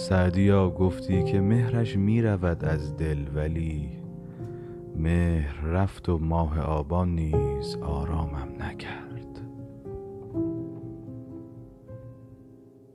سعدیا گفتی که مهرش می رود از دل ولی مهر رفت و ماه آبان نیز آرام